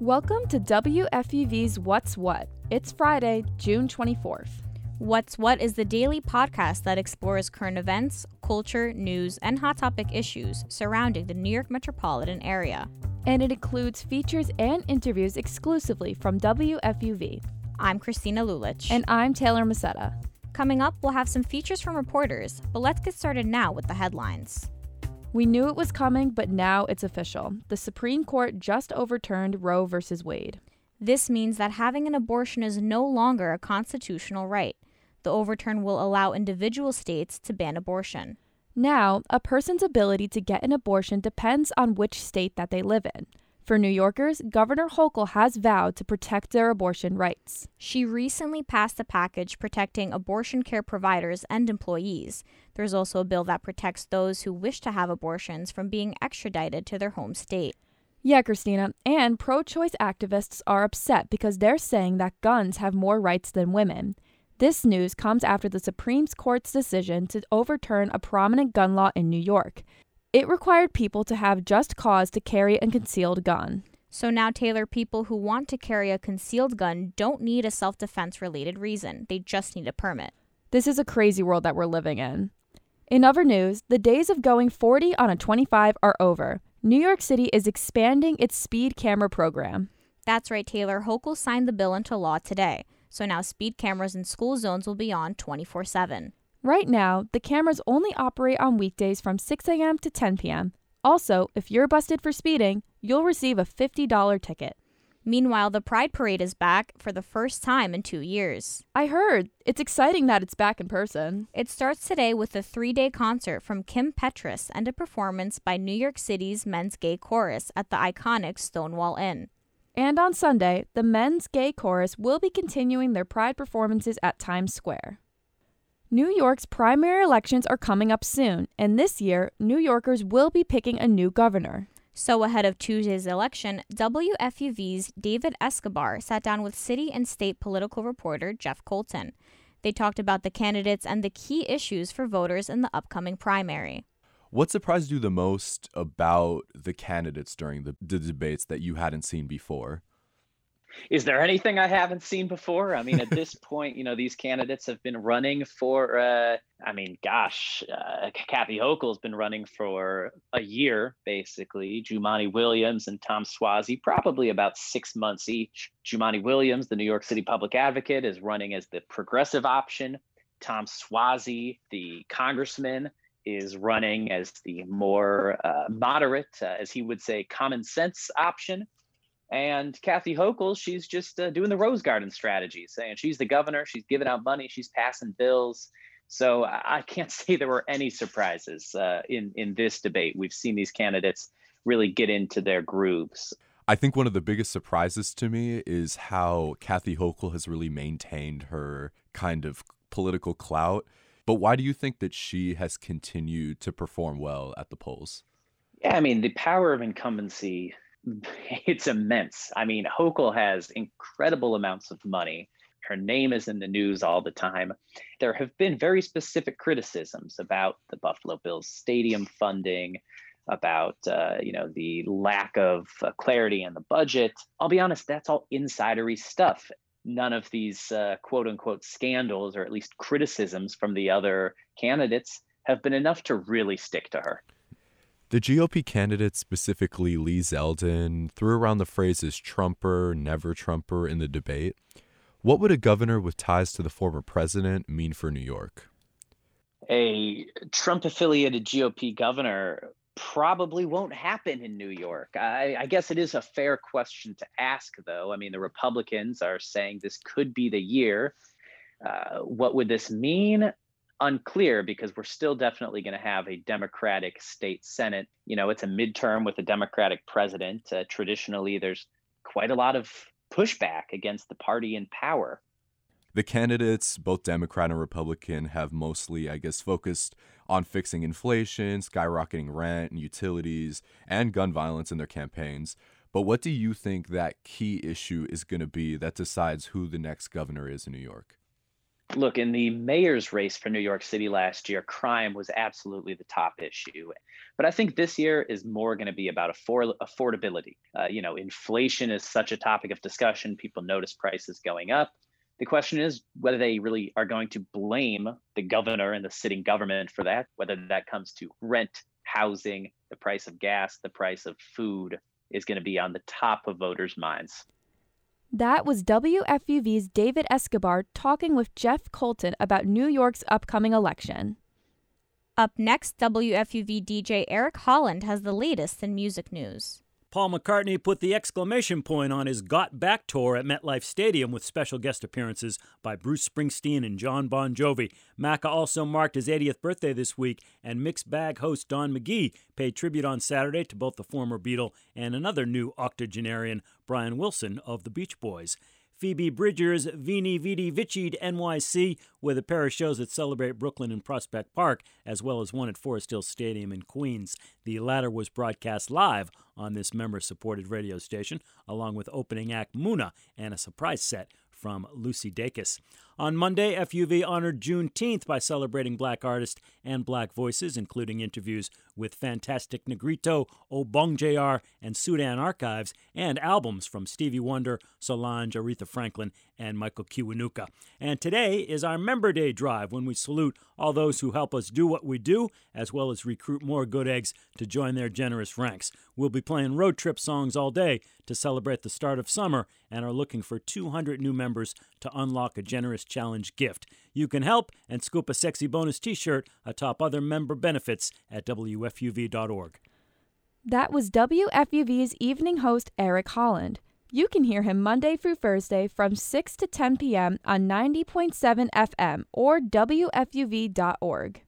Welcome to WFUV's What's What. It's Friday, June 24th. What's What is the daily podcast that explores current events, culture, news, and hot topic issues surrounding the New York metropolitan area. And it includes features and interviews exclusively from WFUV. I'm Christina Lulich. And I'm Taylor Masetta. Coming up, we'll have some features from reporters, but let's get started now with the headlines. We knew it was coming, but now it's official. The Supreme Court just overturned Roe v. Wade. This means that having an abortion is no longer a constitutional right. The overturn will allow individual states to ban abortion. Now, a person's ability to get an abortion depends on which state that they live in. For New Yorkers, Governor Hochul has vowed to protect their abortion rights. She recently passed a package protecting abortion care providers and employees. There's also a bill that protects those who wish to have abortions from being extradited to their home state. Yeah, Christina, and pro choice activists are upset because they're saying that guns have more rights than women. This news comes after the Supreme Court's decision to overturn a prominent gun law in New York. It required people to have just cause to carry a concealed gun. So now, Taylor, people who want to carry a concealed gun don't need a self defense related reason. They just need a permit. This is a crazy world that we're living in. In other news, the days of going 40 on a 25 are over. New York City is expanding its speed camera program. That's right, Taylor. Hochul signed the bill into law today. So now speed cameras in school zones will be on 24 7. Right now, the cameras only operate on weekdays from 6 a.m. to 10 p.m. Also, if you're busted for speeding, you'll receive a $50 ticket. Meanwhile, the Pride Parade is back for the first time in two years. I heard. It's exciting that it's back in person. It starts today with a three day concert from Kim Petras and a performance by New York City's Men's Gay Chorus at the iconic Stonewall Inn. And on Sunday, the Men's Gay Chorus will be continuing their Pride performances at Times Square. New York's primary elections are coming up soon, and this year, New Yorkers will be picking a new governor. So, ahead of Tuesday's election, WFUV's David Escobar sat down with city and state political reporter Jeff Coltin. They talked about the candidates and the key issues for voters in the upcoming primary. What surprised you the most about the candidates during the, the debates that you hadn't seen before? Is there anything I haven't seen before? I mean, at this point, you know, these candidates have been running for, uh, I mean, gosh, uh, Kathy Hochul's been running for a year, basically. Jumaane Williams and Tom Suozzi, probably about six months each. Jumaane Williams, the New York City public advocate, is running as the progressive option. Tom Suozzi, the congressman, is running as the more uh, moderate, uh, as he would say, common sense option. And Kathy Hochul, she's just uh, doing the Rose Garden strategy, saying she's the governor, she's giving out money, she's passing bills. So I can't say there were any surprises uh, in in this debate. We've seen these candidates really get into their grooves. I think one of the biggest surprises to me is how Kathy Hochul has really maintained her kind of political clout. But why do you think that she has continued to perform well at the polls? Yeah, I mean, the power of incumbency it's immense. I mean, Hochul has incredible amounts of money. Her name is in the news all the time. There have been very specific criticisms about the Buffalo Bills stadium funding, about uh, you know the lack of uh, clarity in the budget. I'll be honest, that's all insidery stuff. None of these uh, quote unquote scandals, or at least criticisms from the other candidates, have been enough to really stick to her. The GOP candidate, specifically Lee Zeldin, threw around the phrases Trumper, never Trumper in the debate. What would a governor with ties to the former president mean for New York? A Trump affiliated GOP governor probably won't happen in New York. I, I, guess it is a fair question to ask, though. I mean, the Republicans are saying this could be the year. Uh, what would this mean? Unclear because we're still definitely going to have a Democratic state Senate. You know, it's a midterm with a Democratic president. Uh, traditionally, there's quite a lot of pushback against the party in power. The candidates, both Democrat and Republican, have mostly, I guess, focused on fixing inflation, skyrocketing rent and utilities, and gun violence in their campaigns. But what do you think that key issue is going to be that decides who the next governor is in New York? Look, in the mayor's race for New York City last year, crime was absolutely the top issue. But I think this year is more going to be about afford- affordability. Uh, you know, inflation is such a topic of discussion. People notice prices going up. The question is whether they really are going to blame the governor and the sitting government for that, whether that comes to rent, housing, the price of gas, the price of food is going to be on the top of voters' minds. That was WFUV's David Escobar talking with Jeff Coltin about New York's upcoming election. Up next, WFUV DJ Eric Holland has the latest in music news. Paul McCartney put the exclamation point on his Got Back tour at MetLife Stadium with special guest appearances by Bruce Springsteen and Jon Bon Jovi. Macca also marked his 80th birthday this week, and Mixed Bag host Don McGee paid tribute on Saturday to both the former Beatle and another new octogenarian, Brian Wilson of the Beach Boys. Phoebe Bridgers' Veni Vidi Vici NYC, with a pair of shows that celebrate Brooklyn and Prospect Park, as well as one at Forest Hills Stadium in Queens. The latter was broadcast live on this member supported radio station, along with opening act Muna and a surprise set from Lucy Dacus. On Monday, FUV honored Juneteenth by celebrating black artists and black voices, including interviews with Fantastic Negrito, Obongjayar, and Sudan Archives, and albums from Stevie Wonder, Solange, Aretha Franklin, and Michael Kiwanuka. And today is our Member Day drive when we salute all those who help us do what we do, as well as recruit more good eggs to join their generous ranks. We'll be playing road trip songs all day to celebrate the start of summer and are looking for 200 new members to unlock a generous challenge gift. You can help and scoop a sexy bonus t shirt atop other member benefits at WFUV.org. That was WFUV's evening host, Eric Holland. You can hear him Monday through Thursday from 6 to 10 p.m. on 90.7 FM or WFUV.org.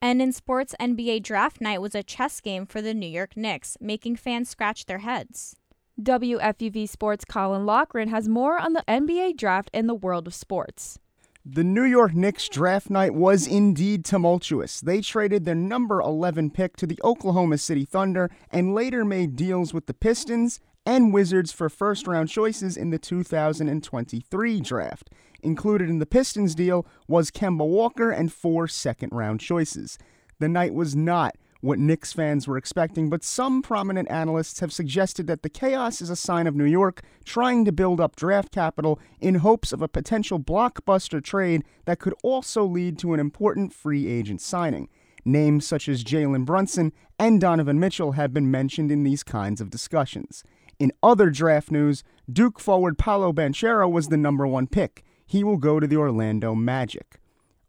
And in sports, NBA Draft Night was a chess game for the New York Knicks, making fans scratch their heads. WFUV Sports Colin Lochran has more on the NBA draft and the world of sports. The New York Knicks draft night was indeed tumultuous. They traded their number 11 pick to the Oklahoma City Thunder and later made deals with the Pistons and Wizards for first round choices in the 2023 draft. Included in the Pistons deal was Kemba Walker and four second round choices. The night was not what Knicks fans were expecting, but some prominent analysts have suggested that the chaos is a sign of New York trying to build up draft capital in hopes of a potential blockbuster trade that could also lead to an important free agent signing. Names such as Jalen Brunson and Donovan Mitchell have been mentioned in these kinds of discussions. In other draft news, Duke forward Paolo Banchero was the number one pick. He will go to the Orlando Magic.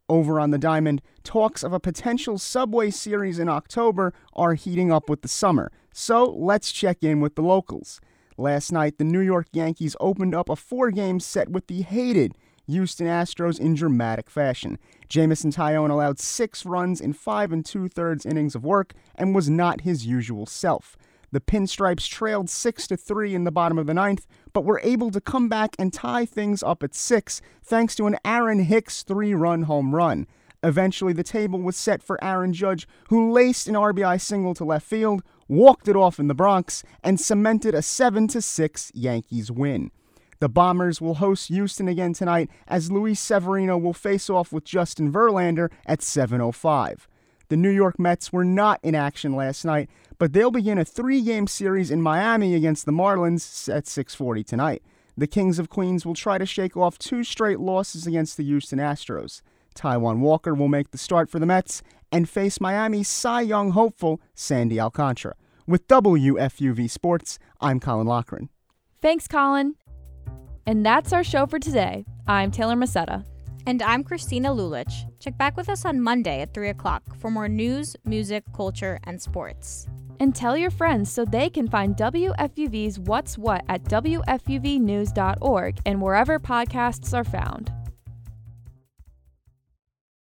Over on the Diamond, talks of a potential Subway series in October are heating up with the summer, so let's check in with the locals. Last night, the New York Yankees opened up a four game set with the hated Houston Astros in dramatic fashion. Jameson Taillon allowed six runs in five and two thirds innings of work and was not his usual self. The Pinstripes trailed 6 to 3 in the bottom of the ninth, but were able to come back and tie things up at 6 thanks to an Aaron Hicks three run home run. Eventually, the table was set for Aaron Judge, who laced an RBI single to left field, walked it off in the Bronx, and cemented a 7 6 Yankees win. The Bombers will host Houston again tonight as Luis Severino will face off with Justin Verlander at 7:05. The New York Mets were not in action last night, but they'll begin a three-game series in Miami against the Marlins at 6:40 tonight. The Kings of Queens will try to shake off two straight losses against the Houston Astros. Taijuan Walker will make the start for the Mets and face Miami's Cy Young hopeful Sandy Alcantara. With WFUV Sports, I'm Colin Lochran. Thanks, Colin. And that's our show for today. I'm Taylor Macetta. And I'm Christina Lulich. Check back with us on Monday at 3 o'clock for more news, music, culture, and sports. And tell your friends so they can find WFUV's What's What at WFUVnews.org and wherever podcasts are found.